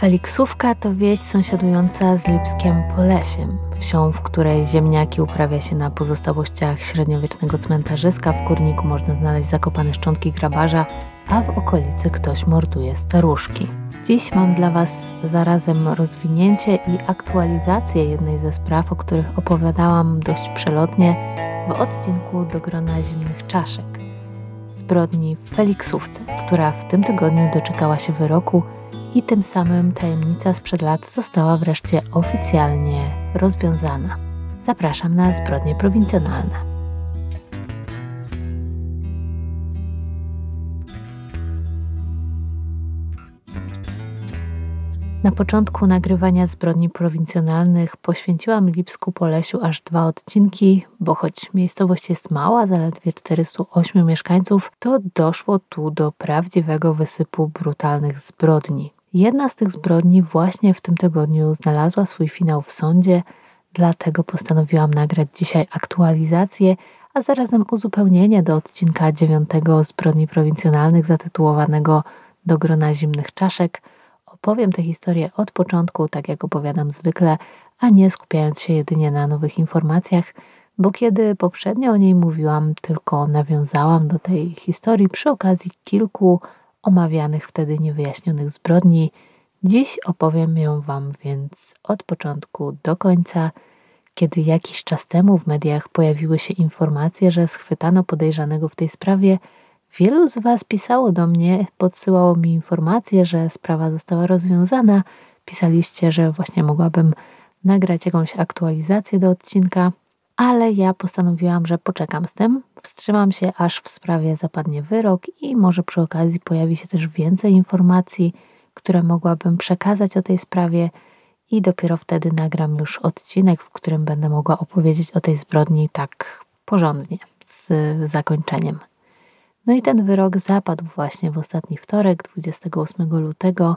Feliksówka to wieś sąsiadująca z Lipskiem Polesiem, wsią, w której ziemniaki uprawia się na pozostałościach średniowiecznego cmentarzyska. W kurniku można znaleźć zakopane szczątki grabarza, a w okolicy ktoś morduje staruszki. Dziś mam dla Was zarazem rozwinięcie i aktualizację jednej ze spraw, o których opowiadałam dość przelotnie w odcinku do grona zimnych czaszek. Zbrodni w Feliksówce, która w tym tygodniu doczekała się wyroku i tym samym tajemnica sprzed lat została wreszcie oficjalnie rozwiązana. Zapraszam na zbrodnie prowincjonalne. Na początku nagrywania zbrodni prowincjonalnych poświęciłam Lipsku Polesiu aż dwa odcinki, bo choć miejscowość jest mała, zaledwie 408 mieszkańców, to doszło tu do prawdziwego wysypu brutalnych zbrodni. Jedna z tych zbrodni właśnie w tym tygodniu znalazła swój finał w sądzie, dlatego postanowiłam nagrać dzisiaj aktualizację, a zarazem uzupełnienie do odcinka dziewiątego zbrodni prowincjonalnych zatytułowanego Do grona zimnych czaszek. Opowiem tę historię od początku, tak jak opowiadam zwykle, a nie skupiając się jedynie na nowych informacjach, bo kiedy poprzednio o niej mówiłam, tylko nawiązałam do tej historii przy okazji kilku omawianych wtedy niewyjaśnionych zbrodni. Dziś opowiem ją Wam więc od początku do końca, kiedy jakiś czas temu w mediach pojawiły się informacje, że schwytano podejrzanego w tej sprawie. Wielu z Was pisało do mnie, podsyłało mi informacje, że sprawa została rozwiązana. Pisaliście, że właśnie mogłabym nagrać jakąś aktualizację do odcinka ale ja postanowiłam, że poczekam z tym, wstrzymam się, aż w sprawie zapadnie wyrok i może przy okazji pojawi się też więcej informacji, które mogłabym przekazać o tej sprawie i dopiero wtedy nagram już odcinek, w którym będę mogła opowiedzieć o tej zbrodni tak porządnie, z zakończeniem. No i ten wyrok zapadł właśnie w ostatni wtorek, 28 lutego,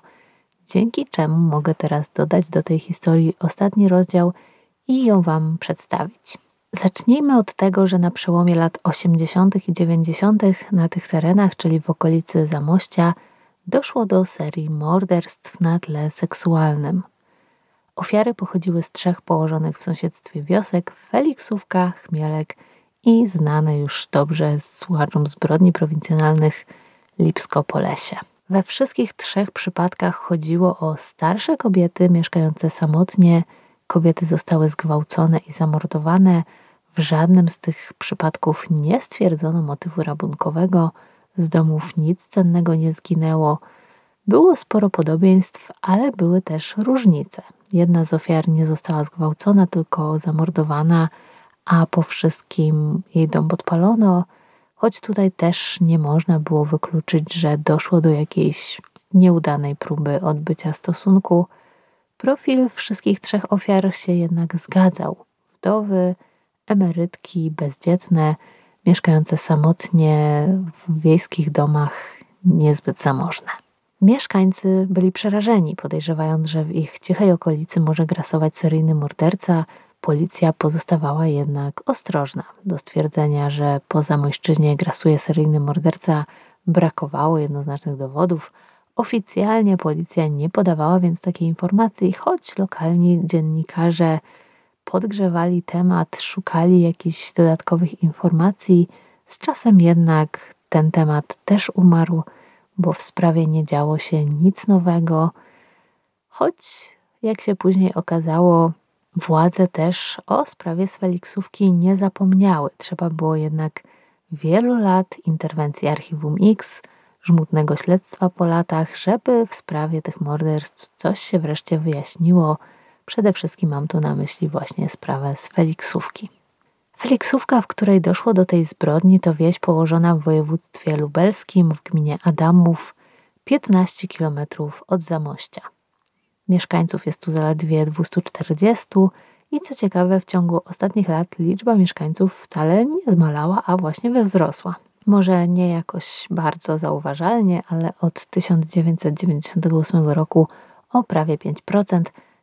dzięki czemu mogę teraz dodać do tej historii ostatni rozdział i ją Wam przedstawić. Zacznijmy od tego, że na przełomie lat 80. i 90. na tych terenach, czyli w okolicy Zamościa, doszło do serii morderstw na tle seksualnym. Ofiary pochodziły z trzech położonych w sąsiedztwie wiosek Feliksówka, Chmielek i znane już dobrze słuchaczom zbrodni prowincjonalnych Lipsko-Polesie. We wszystkich trzech przypadkach chodziło o starsze kobiety mieszkające samotnie, kobiety zostały zgwałcone i zamordowane. W żadnym z tych przypadków nie stwierdzono motywu rabunkowego, z domów nic cennego nie zginęło. Było sporo podobieństw, ale były też różnice. Jedna z ofiar nie została zgwałcona, tylko zamordowana, a po wszystkim jej dom podpalono, choć tutaj też nie można było wykluczyć, że doszło do jakiejś nieudanej próby odbycia stosunku. Profil wszystkich trzech ofiar się jednak zgadzał. Wdowy, emerytki, bezdzietne, mieszkające samotnie w wiejskich domach, niezbyt zamożne. Mieszkańcy byli przerażeni, podejrzewając, że w ich cichej okolicy może grasować seryjny morderca. Policja pozostawała jednak ostrożna. Do stwierdzenia, że po zamojszczyźnie grasuje seryjny morderca, brakowało jednoznacznych dowodów. Oficjalnie policja nie podawała więc takiej informacji, choć lokalni dziennikarze podgrzewali temat, szukali jakichś dodatkowych informacji. Z czasem jednak ten temat też umarł, bo w sprawie nie działo się nic nowego, choć jak się później okazało, władze też o sprawie Sweliksówki nie zapomniały. Trzeba było jednak wielu lat interwencji Archiwum X, żmudnego śledztwa po latach, żeby w sprawie tych morderstw coś się wreszcie wyjaśniło. Przede wszystkim mam tu na myśli właśnie sprawę z Feliksówki. Feliksówka, w której doszło do tej zbrodni, to wieś położona w województwie lubelskim w gminie Adamów, 15 km od Zamościa. Mieszkańców jest tu zaledwie 240 i co ciekawe, w ciągu ostatnich lat liczba mieszkańców wcale nie zmalała, a właśnie wzrosła. Może nie jakoś bardzo zauważalnie, ale od 1998 roku o prawie 5%,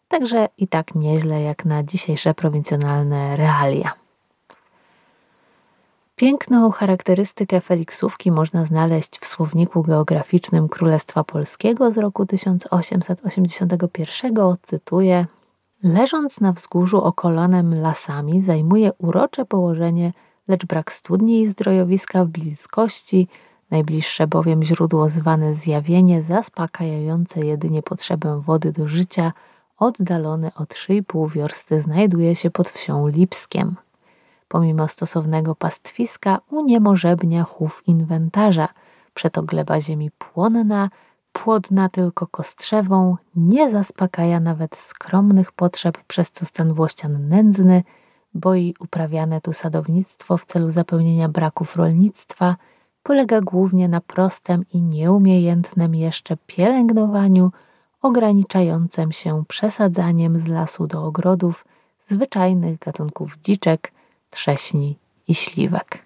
także i tak nieźle jak na dzisiejsze prowincjonalne realia. Piękną charakterystykę Feliksówki można znaleźć w słowniku geograficznym Królestwa Polskiego z roku 1881. Cytuję: Leżąc na wzgórzu okolonym lasami, zajmuje urocze położenie, lecz brak studni i zdrojowiska w bliskości, najbliższe bowiem źródło zwane zjawienie, zaspokajające jedynie potrzebę wody do życia, oddalony o 3,5 wiorsty, znajduje się pod wsią Lipskiem pomimo stosownego pastwiska, uniemożebnia chów inwentarza. Przeto gleba ziemi płonna, płodna tylko kostrzewą, nie zaspokaja nawet skromnych potrzeb, przez co stan włościan nędzny, bo i uprawiane tu sadownictwo w celu zapełnienia braków rolnictwa polega głównie na prostym i nieumiejętnym jeszcze pielęgnowaniu, ograniczającym się przesadzaniem z lasu do ogrodów zwyczajnych gatunków dziczek, trześni i śliwek.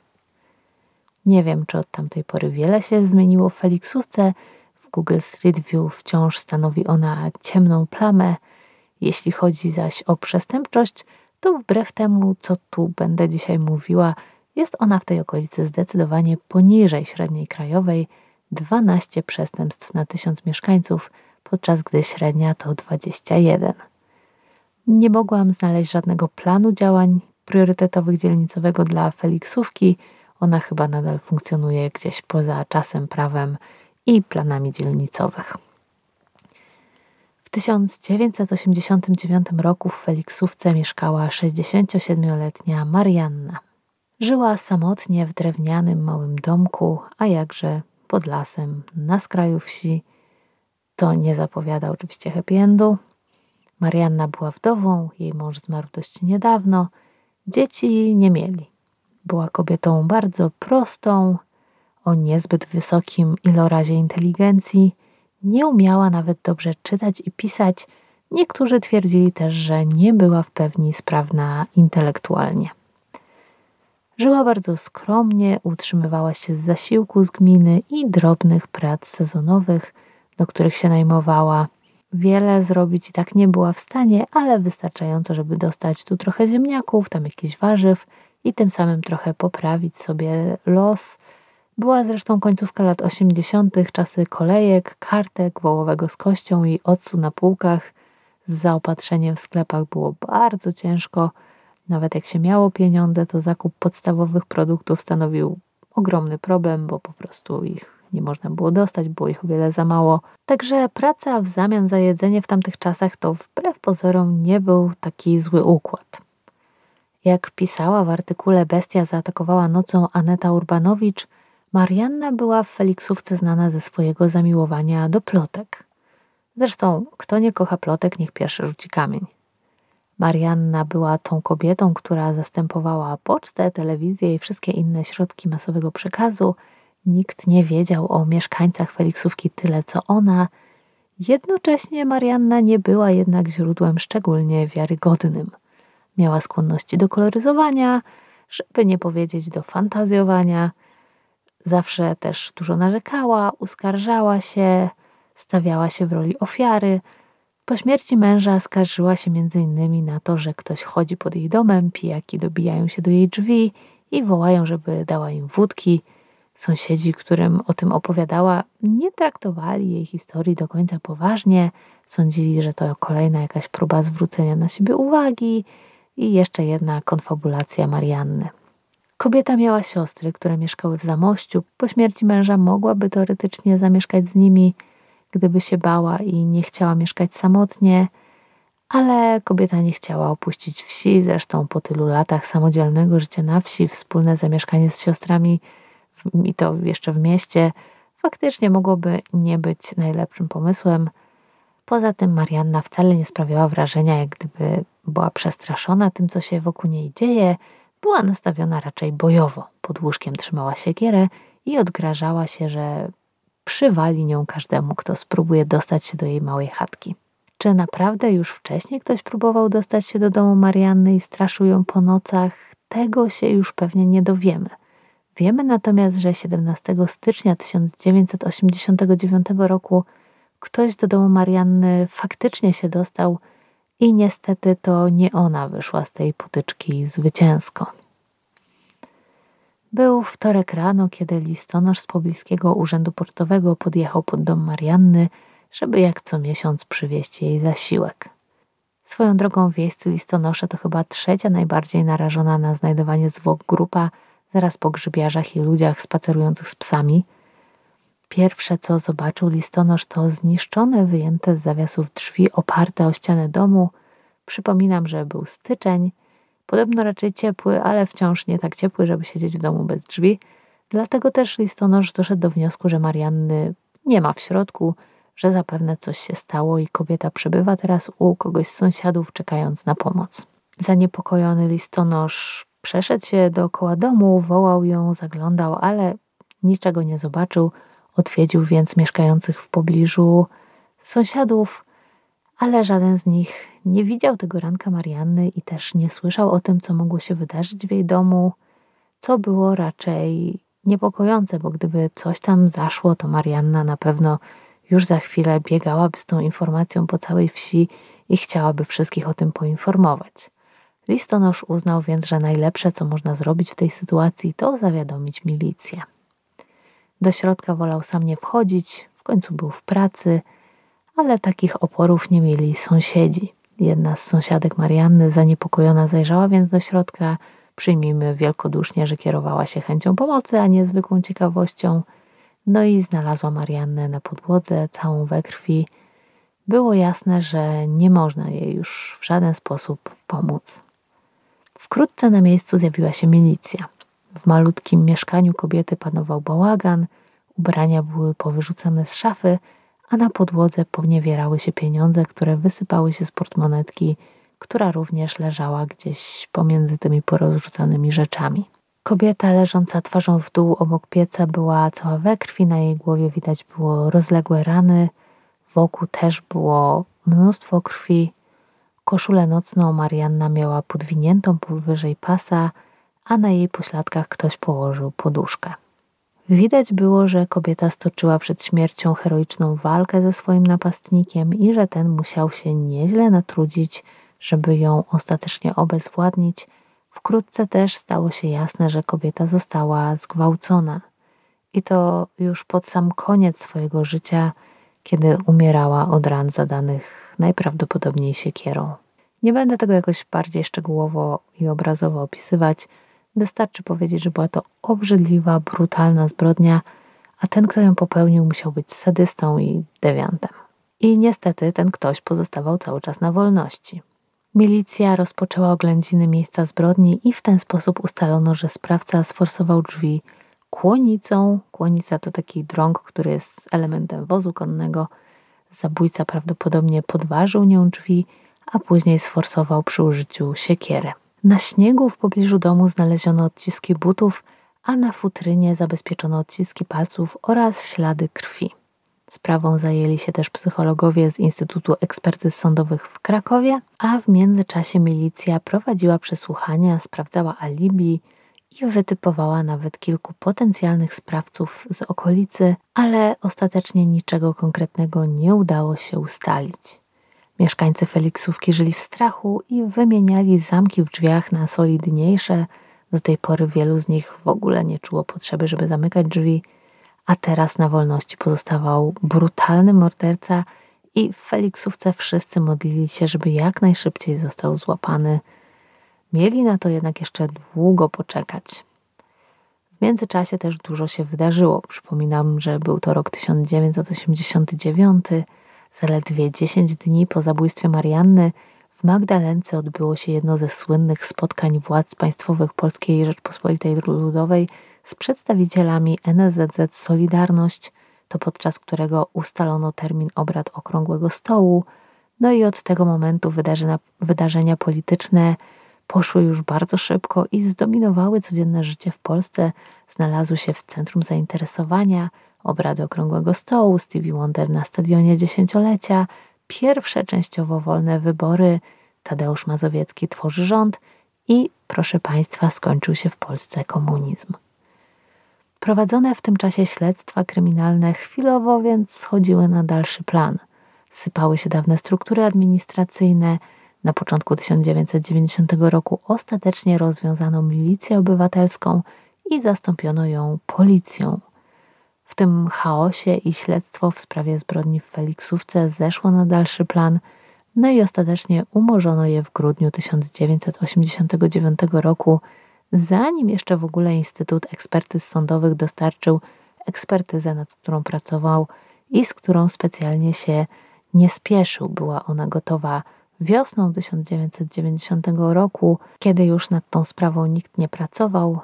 Nie wiem, czy od tamtej pory wiele się zmieniło w Felixówce. W Google Street View wciąż stanowi ona ciemną plamę. Jeśli chodzi zaś o przestępczość, to wbrew temu, co tu będę dzisiaj mówiła, jest ona w tej okolicy zdecydowanie poniżej średniej krajowej 12 przestępstw na tysiąc mieszkańców, podczas gdy średnia to 21. Nie mogłam znaleźć żadnego planu działań priorytetowych dzielnicowego dla Feliksówki. Ona chyba nadal funkcjonuje gdzieś poza czasem, prawem i planami dzielnicowych. W 1989 roku w Feliksówce mieszkała 67-letnia Marianna. Żyła samotnie w drewnianym małym domku, a jakże pod lasem na skraju wsi. To nie zapowiada oczywiście happy endu. Marianna była wdową, jej mąż zmarł dość niedawno – Dzieci nie mieli. Była kobietą bardzo prostą, o niezbyt wysokim ilorazie inteligencji, nie umiała nawet dobrze czytać i pisać. Niektórzy twierdzili też, że nie była w pełni sprawna intelektualnie. Żyła bardzo skromnie, utrzymywała się z zasiłku z gminy i drobnych prac sezonowych, do których się najmowała wiele zrobić i tak nie była w stanie, ale wystarczająco, żeby dostać tu trochę ziemniaków, tam jakieś warzyw i tym samym trochę poprawić sobie los. Była zresztą końcówka lat 80., czasy kolejek, kartek, wołowego z kością i octu na półkach. Z zaopatrzeniem w sklepach było bardzo ciężko. Nawet jak się miało pieniądze, to zakup podstawowych produktów stanowił ogromny problem, bo po prostu ich nie można było dostać, było ich o wiele za mało. Także praca w zamian za jedzenie w tamtych czasach to wbrew pozorom nie był taki zły układ. Jak pisała w artykule Bestia zaatakowała nocą Aneta Urbanowicz, Marianna była w Feliksówce znana ze swojego zamiłowania do plotek. Zresztą, kto nie kocha plotek, niech pierwszy rzuci kamień. Marianna była tą kobietą, która zastępowała pocztę, telewizję i wszystkie inne środki masowego przekazu – Nikt nie wiedział o mieszkańcach Feliksówki tyle co ona. Jednocześnie Marianna nie była jednak źródłem szczególnie wiarygodnym. Miała skłonności do koloryzowania, żeby nie powiedzieć do fantazjowania. Zawsze też dużo narzekała, uskarżała się, stawiała się w roli ofiary. Po śmierci męża skarżyła się innymi na to, że ktoś chodzi pod jej domem, pijaki dobijają się do jej drzwi i wołają, żeby dała im wódki – Sąsiedzi, którym o tym opowiadała, nie traktowali jej historii do końca poważnie. Sądzili, że to kolejna jakaś próba zwrócenia na siebie uwagi i jeszcze jedna konfabulacja Marianny. Kobieta miała siostry, które mieszkały w Zamościu. Po śmierci męża mogłaby teoretycznie zamieszkać z nimi, gdyby się bała i nie chciała mieszkać samotnie, ale kobieta nie chciała opuścić wsi. Zresztą po tylu latach samodzielnego życia na wsi, wspólne zamieszkanie z siostrami i to jeszcze w mieście, faktycznie mogłoby nie być najlepszym pomysłem. Poza tym Marianna wcale nie sprawiała wrażenia, jak gdyby była przestraszona tym, co się wokół niej dzieje. Była nastawiona raczej bojowo. Pod łóżkiem trzymała siekierę i odgrażała się, że przywali nią każdemu, kto spróbuje dostać się do jej małej chatki. Czy naprawdę już wcześniej ktoś próbował dostać się do domu Marianny i straszył ją po nocach? Tego się już pewnie nie dowiemy. Wiemy natomiast, że 17 stycznia 1989 roku ktoś do domu Marianny faktycznie się dostał i niestety to nie ona wyszła z tej potyczki zwycięsko. Był wtorek rano, kiedy listonosz z pobliskiego urzędu pocztowego podjechał pod dom Marianny, żeby jak co miesiąc przywieźć jej zasiłek. Swoją drogą wiejscy listonosze to chyba trzecia najbardziej narażona na znajdowanie zwłok grupa, zaraz po grzybiarzach i ludziach spacerujących z psami. Pierwsze, co zobaczył listonosz, to zniszczone, wyjęte z zawiasów drzwi oparte o ścianę domu. Przypominam, że był styczeń, podobno raczej ciepły, ale wciąż nie tak ciepły, żeby siedzieć w domu bez drzwi. Dlatego też listonosz doszedł do wniosku, że Marianny nie ma w środku, że zapewne coś się stało i kobieta przebywa teraz u kogoś z sąsiadów, czekając na pomoc. Zaniepokojony listonosz przeszedł się dookoła domu, wołał ją, zaglądał, ale niczego nie zobaczył. Odwiedził więc mieszkających w pobliżu sąsiadów, ale żaden z nich nie widział tego ranka Marianny i też nie słyszał o tym, co mogło się wydarzyć w jej domu, co było raczej niepokojące, bo gdyby coś tam zaszło, to Marianna na pewno już za chwilę biegałaby z tą informacją po całej wsi i chciałaby wszystkich o tym poinformować. Listonosz uznał więc, że najlepsze, co można zrobić w tej sytuacji, to zawiadomić milicję. Do środka wolał sam nie wchodzić, w końcu był w pracy, ale takich oporów nie mieli sąsiedzi. Jedna z sąsiadek Marianny zaniepokojona zajrzała więc do środka. Przyjmijmy wielkodusznie, że kierowała się chęcią pomocy, a nie zwykłą ciekawością – no i znalazła Mariannę na podłodze, całą we krwi. Było jasne, że nie można jej już w żaden sposób pomóc. Wkrótce na miejscu zjawiła się milicja. W malutkim mieszkaniu kobiety panował bałagan, ubrania były powyrzucane z szafy, a na podłodze poniewierały się pieniądze, które wysypały się z portmonetki, która również leżała gdzieś pomiędzy tymi porozrzucanymi rzeczami. Kobieta leżąca twarzą w dół obok pieca była cała we krwi, na jej głowie widać było rozległe rany, wokół też było mnóstwo krwi. Koszulę nocną Marianna miała podwiniętą powyżej pasa, a na jej pośladkach ktoś położył poduszkę. Widać było, że kobieta stoczyła przed śmiercią heroiczną walkę ze swoim napastnikiem i że ten musiał się nieźle natrudzić, żeby ją ostatecznie obezwładnić – Wkrótce też stało się jasne, że kobieta została zgwałcona. I to już pod sam koniec swojego życia, kiedy umierała od ran zadanych najprawdopodobniej siekierą. Nie będę tego jakoś bardziej szczegółowo i obrazowo opisywać. Wystarczy powiedzieć, że była to obrzydliwa, brutalna zbrodnia, a ten, kto ją popełnił, musiał być sadystą i dewiantem. I niestety ten ktoś pozostawał cały czas na wolności. Milicja rozpoczęła oględziny miejsca zbrodni i w ten sposób ustalono, że sprawca sforsował drzwi kłonicą. Kłonica to taki drąg, który jest elementem wozu konnego. Zabójca prawdopodobnie podważył nią drzwi, a później sforsował przy użyciu siekiery. Na śniegu w pobliżu domu znaleziono odciski butów, a na futrynie zabezpieczono odciski palców oraz ślady krwi. Sprawą zajęli się też psychologowie z Instytutu Ekspertyz Sądowych w Krakowie, a w międzyczasie milicja prowadziła przesłuchania, sprawdzała alibi i wytypowała nawet kilku potencjalnych sprawców z okolicy, ale ostatecznie niczego konkretnego nie udało się ustalić. Mieszkańcy Feliksówki żyli w strachu i wymieniali zamki w drzwiach na solidniejsze. Do tej pory wielu z nich w ogóle nie czuło potrzeby, żeby zamykać drzwi a teraz na wolności pozostawał brutalny morderca i w Feliksówce wszyscy modlili się, żeby jak najszybciej został złapany. Mieli na to jednak jeszcze długo poczekać. W międzyczasie też dużo się wydarzyło. Przypominam, że był to rok 1989. Zaledwie 10 dni po zabójstwie Marianny w Magdalence odbyło się jedno ze słynnych spotkań władz państwowych Polskiej Rzeczpospolitej Ludowej – z przedstawicielami NSZZ Solidarność, to podczas którego ustalono termin obrad okrągłego stołu, no i od tego momentu wydarzenia, wydarzenia polityczne poszły już bardzo szybko i zdominowały codzienne życie w Polsce, znalazły się w centrum zainteresowania, obrady okrągłego stołu, Stevie Wonder na stadionie dziesięciolecia, pierwsze częściowo wolne wybory, Tadeusz Mazowiecki tworzy rząd i, proszę Państwa, skończył się w Polsce komunizm. Prowadzone w tym czasie śledztwa kryminalne chwilowo więc schodziły na dalszy plan. Sypały się dawne struktury administracyjne. Na początku 1990 roku ostatecznie rozwiązano milicję obywatelską i zastąpiono ją policją. W tym chaosie i śledztwo w sprawie zbrodni w Feliksówce zeszło na dalszy plan, no i ostatecznie umorzono je w grudniu 1989 roku, zanim jeszcze w ogóle Instytut Ekspertyz Sądowych dostarczył ekspertyzę, nad którą pracował i z którą specjalnie się nie spieszył. Była ona gotowa wiosną 1990 roku, kiedy już nad tą sprawą nikt nie pracował.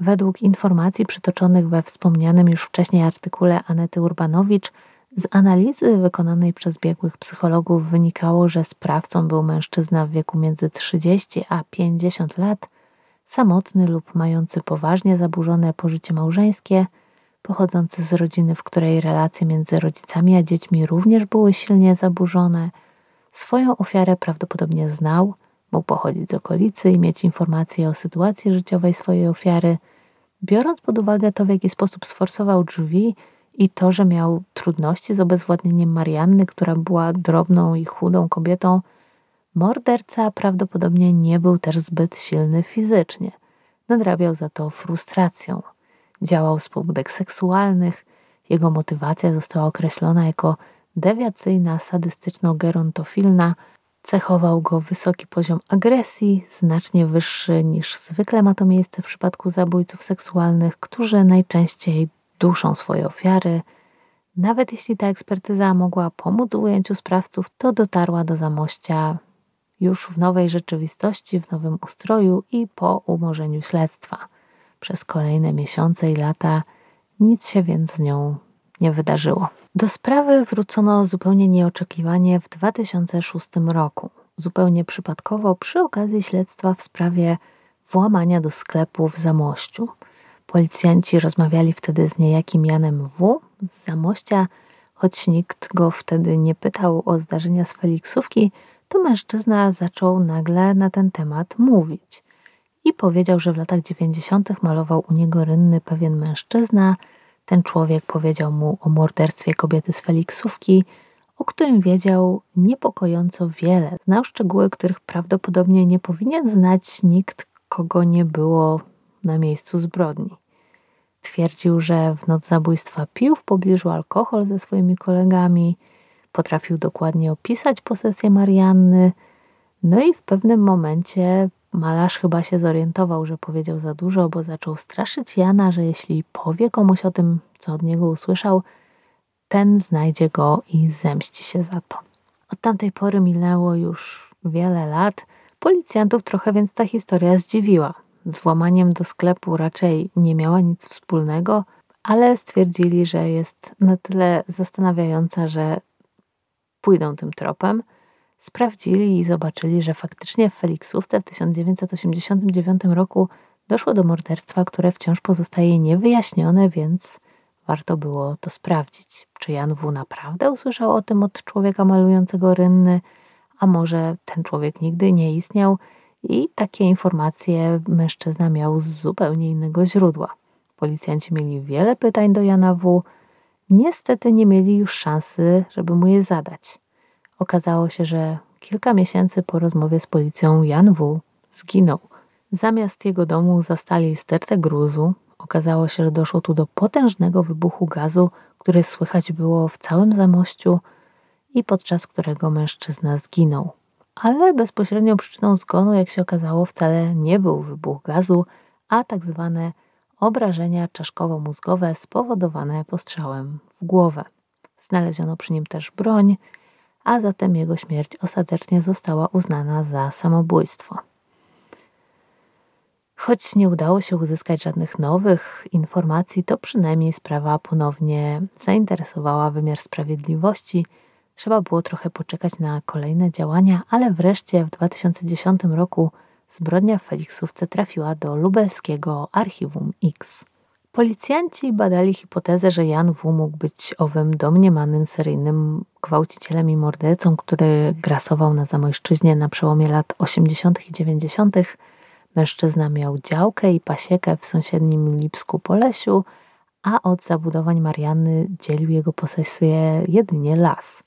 Według informacji przytoczonych we wspomnianym już wcześniej artykule Anety Urbanowicz, z analizy wykonanej przez biegłych psychologów wynikało, że sprawcą był mężczyzna w wieku między 30 a 50 lat, samotny lub mający poważnie zaburzone pożycie małżeńskie, pochodzący z rodziny, w której relacje między rodzicami a dziećmi również były silnie zaburzone. Swoją ofiarę prawdopodobnie znał, mógł pochodzić z okolicy i mieć informacje o sytuacji życiowej swojej ofiary. Biorąc pod uwagę to, w jaki sposób sforsował drzwi i to, że miał trudności z obezwładnieniem Marianny, która była drobną i chudą kobietą, morderca prawdopodobnie nie był też zbyt silny fizycznie. Nadrabiał za to frustracją. Działał z pobudek seksualnych, jego motywacja została określona jako dewiacyjna, sadystyczno-gerontofilna, cechował go wysoki poziom agresji, znacznie wyższy niż zwykle ma to miejsce w przypadku zabójców seksualnych, którzy najczęściej duszą swoje ofiary. Nawet jeśli ta ekspertyza mogła pomóc ujęciu sprawców, to dotarła do zamościa już w nowej rzeczywistości, w nowym ustroju i po umorzeniu śledztwa. Przez kolejne miesiące i lata nic się więc z nią nie wydarzyło. Do sprawy wrócono zupełnie nieoczekiwanie w 2006 roku, zupełnie przypadkowo przy okazji śledztwa w sprawie włamania do sklepu w Zamościu. Policjanci rozmawiali wtedy z niejakim Janem W. z Zamościa, choć nikt go wtedy nie pytał o zdarzenia z Feliksówki, to mężczyzna zaczął nagle na ten temat mówić. I powiedział, że w latach dziewięćdziesiątych malował u niego rynny pewien mężczyzna. Ten człowiek powiedział mu o morderstwie kobiety z Feliksówki, o którym wiedział niepokojąco wiele. Znał szczegóły, których prawdopodobnie nie powinien znać nikt, kogo nie było na miejscu zbrodni. Twierdził, że w noc zabójstwa pił w pobliżu alkohol ze swoimi kolegami, potrafił dokładnie opisać posesję Marianny. No i w pewnym momencie malarz chyba się zorientował, że powiedział za dużo, bo zaczął straszyć Jana, że jeśli powie komuś o tym, co od niego usłyszał, ten znajdzie go i zemści się za to. Od tamtej pory minęło już wiele lat. Policjantów trochę więc ta historia zdziwiła z włamaniem do sklepu raczej nie miała nic wspólnego, ale stwierdzili, że jest na tyle zastanawiająca, że pójdą tym tropem. Sprawdzili i zobaczyli, że faktycznie w Feliksówce w 1989 roku doszło do morderstwa, które wciąż pozostaje niewyjaśnione, więc warto było to sprawdzić. Czy Jan W. naprawdę usłyszał o tym od człowieka malującego rynny, a może ten człowiek nigdy nie istniał i takie informacje mężczyzna miał z zupełnie innego źródła. Policjanci mieli wiele pytań do Jana W. Niestety nie mieli już szansy, żeby mu je zadać. Okazało się, że kilka miesięcy po rozmowie z policją Jan W. zginął. Zamiast jego domu zastali stertę gruzu. Okazało się, że doszło tu do potężnego wybuchu gazu, który słychać było w całym zamościu i podczas którego mężczyzna zginął ale bezpośrednią przyczyną zgonu, jak się okazało, wcale nie był wybuch gazu, a tak zwane obrażenia czaszkowo-mózgowe spowodowane postrzałem w głowę. Znaleziono przy nim też broń, a zatem jego śmierć ostatecznie została uznana za samobójstwo. Choć nie udało się uzyskać żadnych nowych informacji, to przynajmniej sprawa ponownie zainteresowała wymiar sprawiedliwości Trzeba było trochę poczekać na kolejne działania, ale wreszcie w 2010 roku zbrodnia w Feliksówce trafiła do lubelskiego Archiwum X. Policjanci badali hipotezę, że Jan W. mógł być owym domniemanym seryjnym gwałcicielem i mordercą, który grasował na Zamojszczyźnie na przełomie lat 80. i 90. Mężczyzna miał działkę i pasiekę w sąsiednim Lipsku Polesiu, a od zabudowań Marianny dzielił jego posesję jedynie las.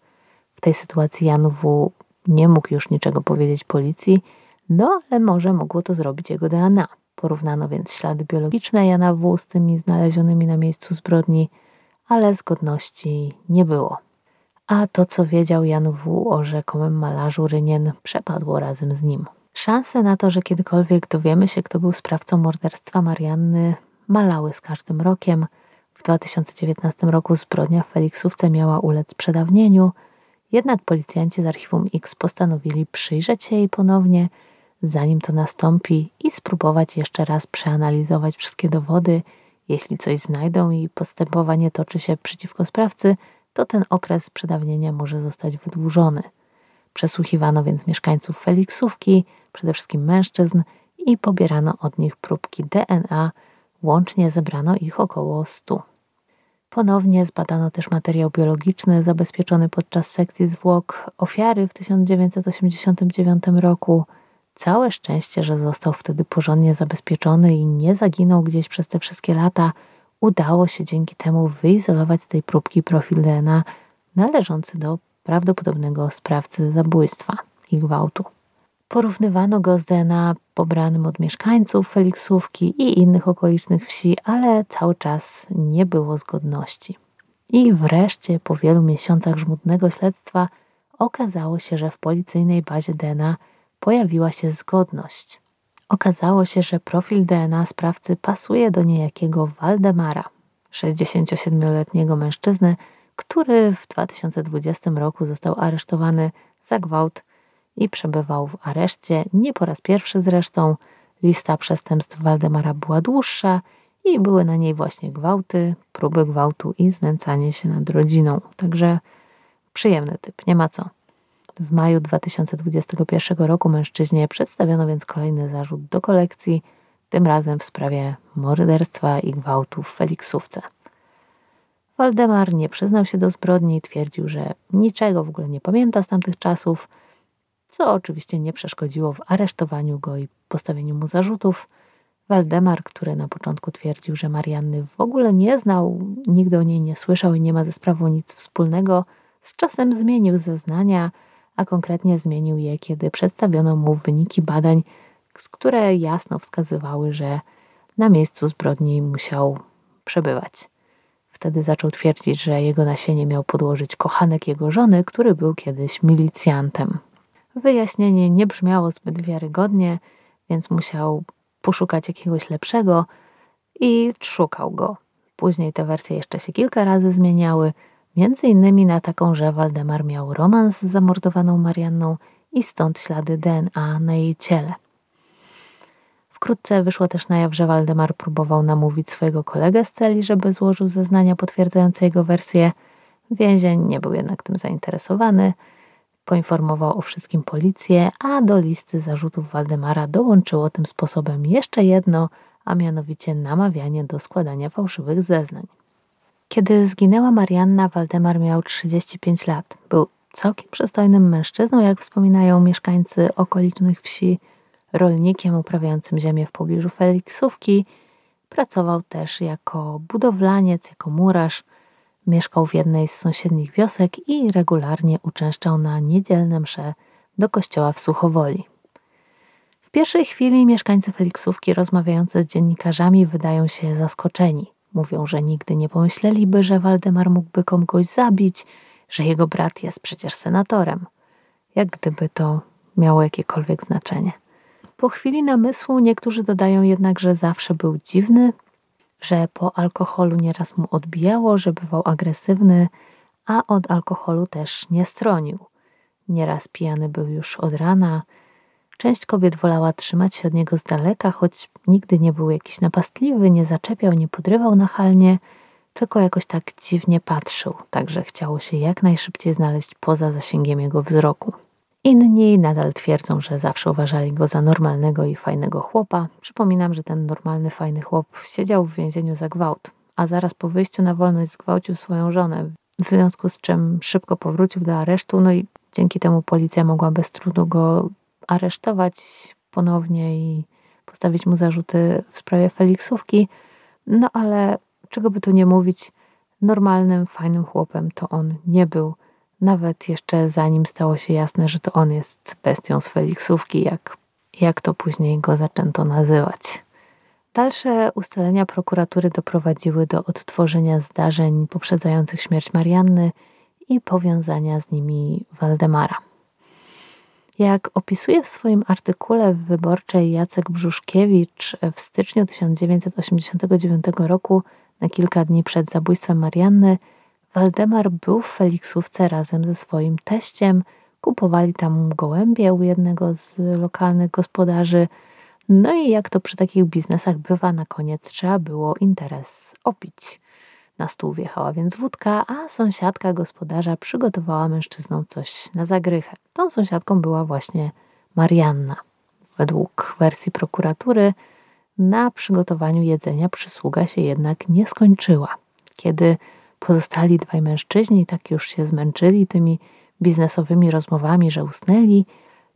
W tej sytuacji Jan W. nie mógł już niczego powiedzieć policji, no ale może mogło to zrobić jego DNA. Porównano więc ślady biologiczne Jana W. z tymi znalezionymi na miejscu zbrodni, ale zgodności nie było. A to, co wiedział Jan W. o rzekomym malarzu Rynien, przepadło razem z nim. Szanse na to, że kiedykolwiek dowiemy się, kto był sprawcą morderstwa Marianny, malały z każdym rokiem. W 2019 roku zbrodnia w Feliksówce miała ulec przedawnieniu, jednak policjanci z Archiwum X postanowili przyjrzeć się jej ponownie, zanim to nastąpi i spróbować jeszcze raz przeanalizować wszystkie dowody. Jeśli coś znajdą i postępowanie toczy się przeciwko sprawcy, to ten okres przedawnienia może zostać wydłużony. Przesłuchiwano więc mieszkańców Feliksówki, przede wszystkim mężczyzn, i pobierano od nich próbki DNA. Łącznie zebrano ich około 100. Ponownie zbadano też materiał biologiczny zabezpieczony podczas sekcji zwłok ofiary w 1989 roku. Całe szczęście, że został wtedy porządnie zabezpieczony i nie zaginął gdzieś przez te wszystkie lata. Udało się dzięki temu wyizolować z tej próbki profil DNA należący do prawdopodobnego sprawcy zabójstwa i gwałtu. Porównywano go z DNA pobranym od mieszkańców Feliksówki i innych okolicznych wsi, ale cały czas nie było zgodności. I wreszcie, po wielu miesiącach żmudnego śledztwa, okazało się, że w policyjnej bazie DNA pojawiła się zgodność. Okazało się, że profil DNA sprawcy pasuje do niejakiego Waldemara, 67-letniego mężczyzny, który w 2020 roku został aresztowany za gwałt i przebywał w areszcie, nie po raz pierwszy zresztą. Lista przestępstw Waldemara była dłuższa i były na niej właśnie gwałty, próby gwałtu i znęcanie się nad rodziną. Także przyjemny typ, nie ma co. W maju 2021 roku mężczyźnie przedstawiono więc kolejny zarzut do kolekcji, tym razem w sprawie morderstwa i gwałtu w Feliksówce. Waldemar nie przyznał się do zbrodni, twierdził, że niczego w ogóle nie pamięta z tamtych czasów, co oczywiście nie przeszkodziło w aresztowaniu go i postawieniu mu zarzutów. Waldemar, który na początku twierdził, że Marianny w ogóle nie znał, nigdy o niej nie słyszał i nie ma ze sprawą nic wspólnego, z czasem zmienił zeznania, a konkretnie zmienił je, kiedy przedstawiono mu wyniki badań, które jasno wskazywały, że na miejscu zbrodni musiał przebywać. Wtedy zaczął twierdzić, że jego nasienie miał podłożyć kochanek jego żony, który był kiedyś milicjantem. Wyjaśnienie nie brzmiało zbyt wiarygodnie, więc musiał poszukać jakiegoś lepszego i szukał go. Później te wersje jeszcze się kilka razy zmieniały, między innymi na taką, że Waldemar miał romans z zamordowaną Marianną i stąd ślady DNA na jej ciele. Wkrótce wyszło też na jaw, że Waldemar próbował namówić swojego kolegę z celi, żeby złożył zeznania potwierdzające jego wersję. Więzień nie był jednak tym zainteresowany. Poinformował o wszystkim policję, a do listy zarzutów Waldemara dołączyło tym sposobem jeszcze jedno, a mianowicie namawianie do składania fałszywych zeznań. Kiedy zginęła Marianna, Waldemar miał 35 lat. Był całkiem przystojnym mężczyzną, jak wspominają mieszkańcy okolicznych wsi, rolnikiem uprawiającym ziemię w pobliżu Feliksówki. Pracował też jako budowlaniec, jako murarz. Mieszkał w jednej z sąsiednich wiosek i regularnie uczęszczał na niedzielne msze do kościoła w Suchowoli. W pierwszej chwili mieszkańcy Feliksówki rozmawiający z dziennikarzami wydają się zaskoczeni. Mówią, że nigdy nie pomyśleliby, że Waldemar mógłby kogoś zabić, że jego brat jest przecież senatorem. Jak gdyby to miało jakiekolwiek znaczenie. Po chwili namysłu niektórzy dodają jednak, że zawsze był dziwny, że po alkoholu nieraz mu odbijało, że bywał agresywny, a od alkoholu też nie stronił. Nieraz pijany był już od rana. Część kobiet wolała trzymać się od niego z daleka, choć nigdy nie był jakiś napastliwy, nie zaczepiał, nie podrywał nachalnie, tylko jakoś tak dziwnie patrzył, także chciało się jak najszybciej znaleźć poza zasięgiem jego wzroku. Inni nadal twierdzą, że zawsze uważali go za normalnego i fajnego chłopa. Przypominam, że ten normalny, fajny chłop siedział w więzieniu za gwałt, a zaraz po wyjściu na wolność zgwałcił swoją żonę, w związku z czym szybko powrócił do aresztu, no i dzięki temu policja mogła bez trudu go aresztować ponownie i postawić mu zarzuty w sprawie Feliksówki. No ale czego by tu nie mówić, normalnym, fajnym chłopem to on nie był nawet jeszcze zanim stało się jasne, że to on jest bestią z Feliksówki, jak, jak to później go zaczęto nazywać. Dalsze ustalenia prokuratury doprowadziły do odtworzenia zdarzeń poprzedzających śmierć Marianny i powiązania z nimi Waldemara. Jak opisuje w swoim artykule w Wyborczej Jacek Brzuszkiewicz w styczniu 1989 roku, na kilka dni przed zabójstwem Marianny, Waldemar był w Feliksówce razem ze swoim teściem. Kupowali tam gołębie u jednego z lokalnych gospodarzy. No i jak to przy takich biznesach bywa, na koniec trzeba było interes opić. Na stół wjechała więc wódka, a sąsiadka gospodarza przygotowała mężczyznom coś na zagrychę. Tą sąsiadką była właśnie Marianna. Według wersji prokuratury na przygotowaniu jedzenia przysługa się jednak nie skończyła. Kiedy pozostali dwaj mężczyźni tak już się zmęczyli tymi biznesowymi rozmowami, że usnęli,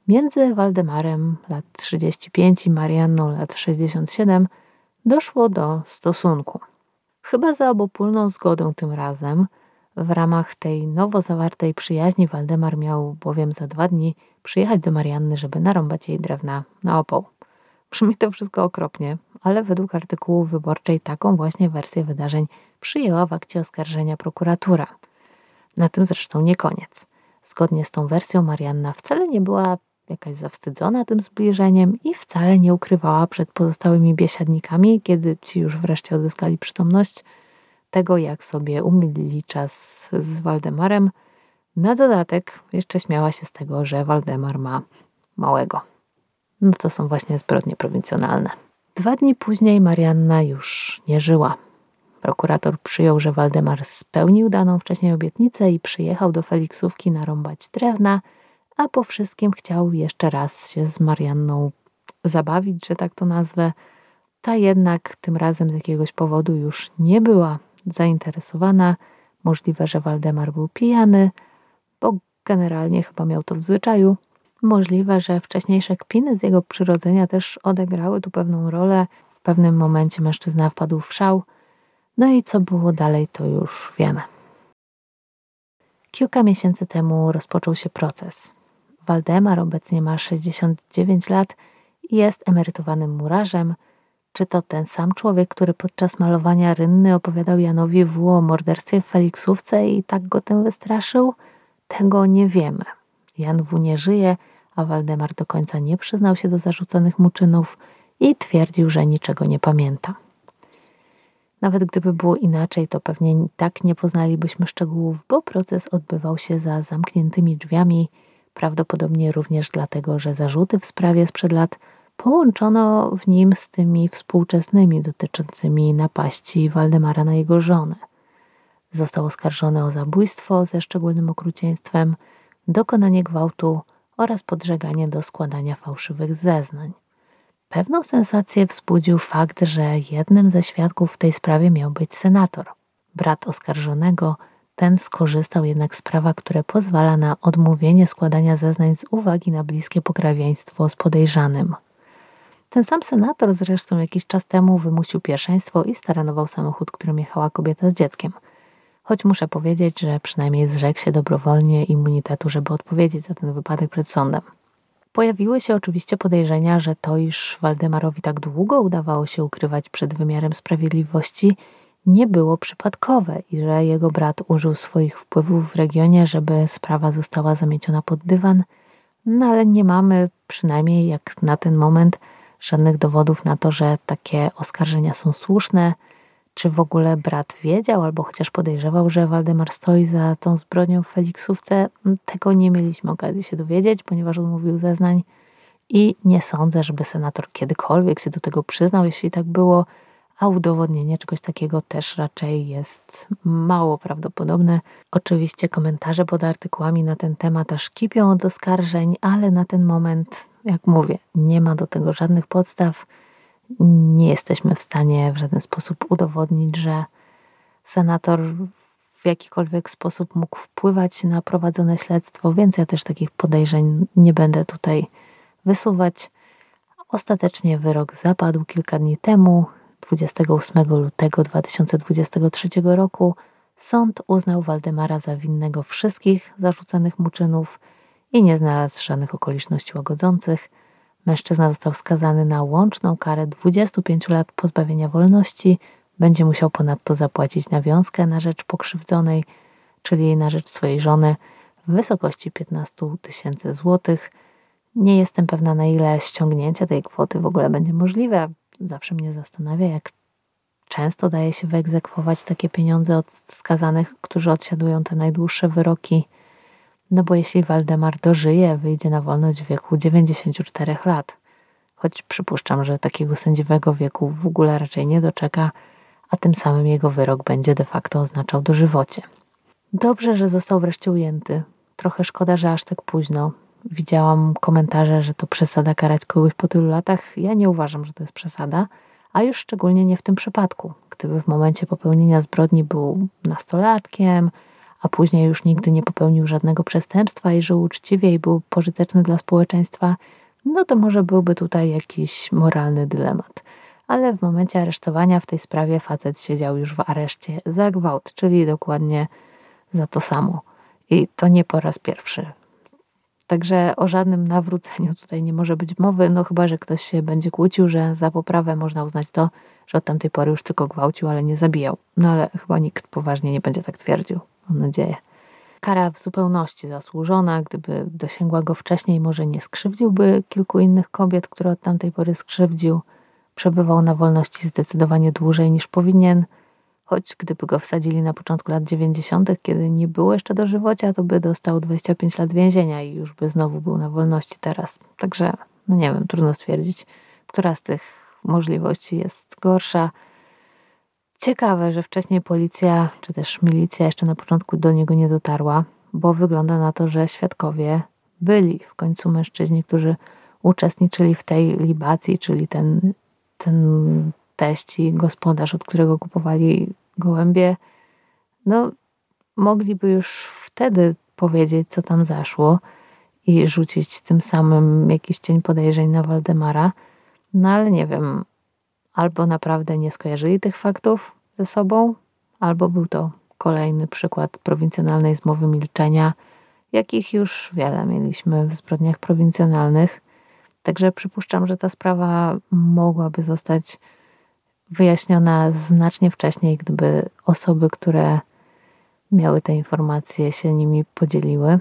między Waldemarem lat 35 i Marianną lat 67 doszło do stosunku. Chyba za obopólną zgodą tym razem, w ramach tej nowo zawartej przyjaźni Waldemar miał bowiem za dwa dni przyjechać do Marianny, żeby narąbać jej drewna na opał. Brzmi to wszystko okropnie, ale według artykułu wyborczej taką właśnie wersję wydarzeń przyjęła w akcie oskarżenia prokuratura. Na tym zresztą nie koniec. Zgodnie z tą wersją Marianna wcale nie była jakaś zawstydzona tym zbliżeniem i wcale nie ukrywała przed pozostałymi biesiadnikami, kiedy ci już wreszcie odzyskali przytomność, tego jak sobie umylili czas z Waldemarem. Na dodatek jeszcze śmiała się z tego, że Waldemar ma małego. No to są właśnie zbrodnie prowincjonalne. Dwa dni później Marianna już nie żyła. Prokurator przyjął, że Waldemar spełnił daną wcześniej obietnicę i przyjechał do Feliksówki narąbać drewna, a po wszystkim chciał jeszcze raz się z Marianną zabawić, że tak to nazwę. Ta jednak tym razem z jakiegoś powodu już nie była zainteresowana. Możliwe, że Waldemar był pijany, bo generalnie chyba miał to w zwyczaju. Możliwe, że wcześniejsze kpiny z jego przyrodzenia też odegrały tu pewną rolę. W pewnym momencie mężczyzna wpadł w szał. No i co było dalej, to już wiemy. Kilka miesięcy temu rozpoczął się proces. Waldemar obecnie ma 69 lat i jest emerytowanym murarzem. Czy to ten sam człowiek, który podczas malowania rynny opowiadał Janowi W. o morderstwie w Feliksówce i tak go tym wystraszył? Tego nie wiemy. Jan W. nie żyje, a Waldemar do końca nie przyznał się do zarzuconych mu czynów i twierdził, że niczego nie pamięta. Nawet gdyby było inaczej, to pewnie tak nie poznalibyśmy szczegółów, bo proces odbywał się za zamkniętymi drzwiami, prawdopodobnie również dlatego, że zarzuty w sprawie sprzed lat połączono w nim z tymi współczesnymi dotyczącymi napaści Waldemara na jego żonę. Został oskarżony o zabójstwo ze szczególnym okrucieństwem, dokonanie gwałtu oraz podżeganie do składania fałszywych zeznań. Pewną sensację wzbudził fakt, że jednym ze świadków w tej sprawie miał być senator. Brat oskarżonego, ten skorzystał jednak z prawa, które pozwala na odmówienie składania zeznań z uwagi na bliskie pokrewieństwo z podejrzanym. Ten sam senator zresztą jakiś czas temu wymusił pierwszeństwo i staranował samochód, którym jechała kobieta z dzieckiem. Choć muszę powiedzieć, że przynajmniej zrzekł się dobrowolnie immunitetu, żeby odpowiedzieć za ten wypadek przed sądem. Pojawiły się oczywiście podejrzenia, że to, iż Waldemarowi tak długo udawało się ukrywać przed wymiarem sprawiedliwości, nie było przypadkowe i że jego brat użył swoich wpływów w regionie, żeby sprawa została zamieciona pod dywan, no ale nie mamy, przynajmniej jak na ten moment, żadnych dowodów na to, że takie oskarżenia są słuszne, czy w ogóle brat wiedział albo chociaż podejrzewał, że Waldemar stoi za tą zbrodnią w Feliksówce? Tego nie mieliśmy okazji się dowiedzieć, ponieważ odmówił zeznań. I nie sądzę, żeby senator kiedykolwiek się do tego przyznał, jeśli tak było, a udowodnienie czegoś takiego też raczej jest mało prawdopodobne. Oczywiście komentarze pod artykułami na ten temat aż kipią od oskarżeń, ale na ten moment, jak mówię, nie ma do tego żadnych podstaw nie jesteśmy w stanie w żaden sposób udowodnić, że senator w jakikolwiek sposób mógł wpływać na prowadzone śledztwo, więc ja też takich podejrzeń nie będę tutaj wysuwać. Ostatecznie wyrok zapadł kilka dni temu, 28 lutego 2023 roku. Sąd uznał Waldemara za winnego wszystkich zarzucanych mu czynów i nie znalazł żadnych okoliczności łagodzących. Mężczyzna został skazany na łączną karę 25 lat pozbawienia wolności. Będzie musiał ponadto zapłacić nawiązkę na rzecz pokrzywdzonej, czyli na rzecz swojej żony, w wysokości 15 tysięcy złotych. Nie jestem pewna, na ile ściągnięcie tej kwoty w ogóle będzie możliwe. Zawsze mnie zastanawia, jak często daje się wyegzekwować takie pieniądze od skazanych, którzy odsiadują te najdłuższe wyroki. No bo jeśli Waldemar dożyje, wyjdzie na wolność w wieku 94 lat. Choć przypuszczam, że takiego sędziwego wieku w ogóle raczej nie doczeka, a tym samym jego wyrok będzie de facto oznaczał dożywocie. Dobrze, że został wreszcie ujęty. Trochę szkoda, że aż tak późno. Widziałam komentarze, że to przesada karać kogoś po tylu latach. Ja nie uważam, że to jest przesada, a już szczególnie nie w tym przypadku. Gdyby w momencie popełnienia zbrodni był nastolatkiem, a później już nigdy nie popełnił żadnego przestępstwa i żył uczciwie i był pożyteczny dla społeczeństwa, no to może byłby tutaj jakiś moralny dylemat. Ale w momencie aresztowania w tej sprawie facet siedział już w areszcie za gwałt, czyli dokładnie za to samo. I to nie po raz pierwszy. Także o żadnym nawróceniu tutaj nie może być mowy, no chyba, że ktoś się będzie kłócił, że za poprawę można uznać to, że od tamtej pory już tylko gwałcił, ale nie zabijał. No ale chyba nikt poważnie nie będzie tak twierdził, mam nadzieję. Kara w zupełności zasłużona, gdyby dosięgła go wcześniej, może nie skrzywdziłby kilku innych kobiet, które od tamtej pory skrzywdził. Przebywał na wolności zdecydowanie dłużej niż powinien – choć gdyby go wsadzili na początku lat 90., kiedy nie było jeszcze dożywocia, to by dostał 25 lat więzienia i już by znowu był na wolności teraz. Także, no nie wiem, trudno stwierdzić, która z tych możliwości jest gorsza. Ciekawe, że wcześniej policja, czy też milicja jeszcze na początku do niego nie dotarła, bo wygląda na to, że świadkowie byli w końcu mężczyźni, którzy uczestniczyli w tej libacji, czyli ten, ten teść i gospodarz, od którego kupowali gołębie, no mogliby już wtedy powiedzieć, co tam zaszło i rzucić tym samym jakiś cień podejrzeń na Waldemara. No ale nie wiem, albo naprawdę nie skojarzyli tych faktów ze sobą, albo był to kolejny przykład prowincjonalnej zmowy milczenia, jakich już wiele mieliśmy w zbrodniach prowincjonalnych. Także przypuszczam, że ta sprawa mogłaby zostać wyjaśniona znacznie wcześniej, gdyby osoby, które miały te informacje, się nimi podzieliły.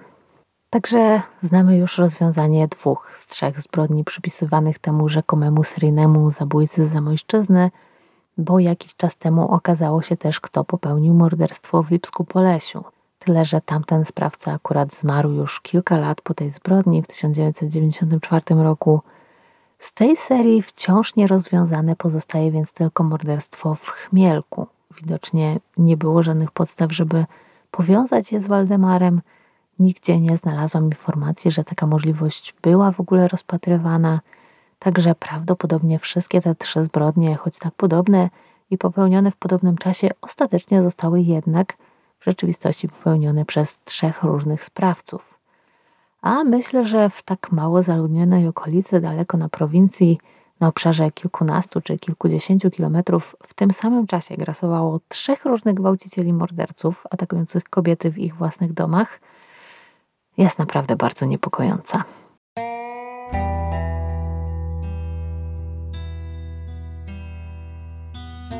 Także znamy już rozwiązanie dwóch z trzech zbrodni przypisywanych temu rzekomemu seryjnemu zabójcy z Zamojszczyzny, bo jakiś czas temu okazało się też, kto popełnił morderstwo w Lipsku Polesiu. Tyle, że tamten sprawca akurat zmarł już kilka lat po tej zbrodni w 1994 roku – z tej serii wciąż nierozwiązane pozostaje więc tylko morderstwo w Chmielku. Widocznie nie było żadnych podstaw, żeby powiązać je z Waldemarem. Nigdzie nie znalazłam informacji, że taka możliwość była w ogóle rozpatrywana. Także prawdopodobnie wszystkie te trzy zbrodnie, choć tak podobne i popełnione w podobnym czasie, ostatecznie zostały jednak w rzeczywistości popełnione przez trzech różnych sprawców. A myślę, że w tak mało zaludnionej okolicy, daleko na prowincji, na obszarze kilkunastu czy kilkudziesięciu kilometrów, w tym samym czasie grasowało trzech różnych gwałcicieli morderców atakujących kobiety w ich własnych domach, jest naprawdę bardzo niepokojąca.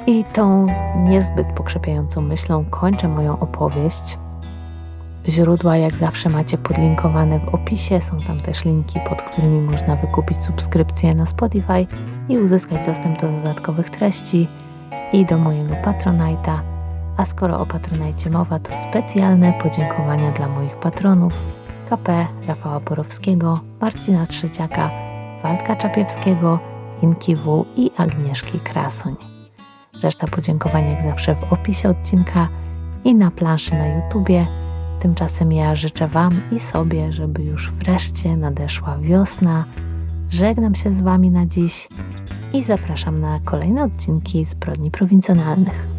I tą niezbyt pokrzepiającą myślą kończę moją opowieść. Źródła jak zawsze macie podlinkowane w opisie, są tam też linki, pod którymi można wykupić subskrypcję na Spotify i uzyskać dostęp do dodatkowych treści i do mojego Patronite'a. A skoro o Patronite mowa, to specjalne podziękowania dla moich patronów KP Rafała Borowskiego, Marcina Trzeciaka, Waldka Czapiewskiego, Inki W i Agnieszki Krasuń. Reszta podziękowań jak zawsze w opisie odcinka i na planszy na YouTubie – Tymczasem ja życzę Wam i sobie, żeby już wreszcie nadeszła wiosna. Żegnam się z Wami na dziś i zapraszam na kolejne odcinki zbrodni prowincjonalnych.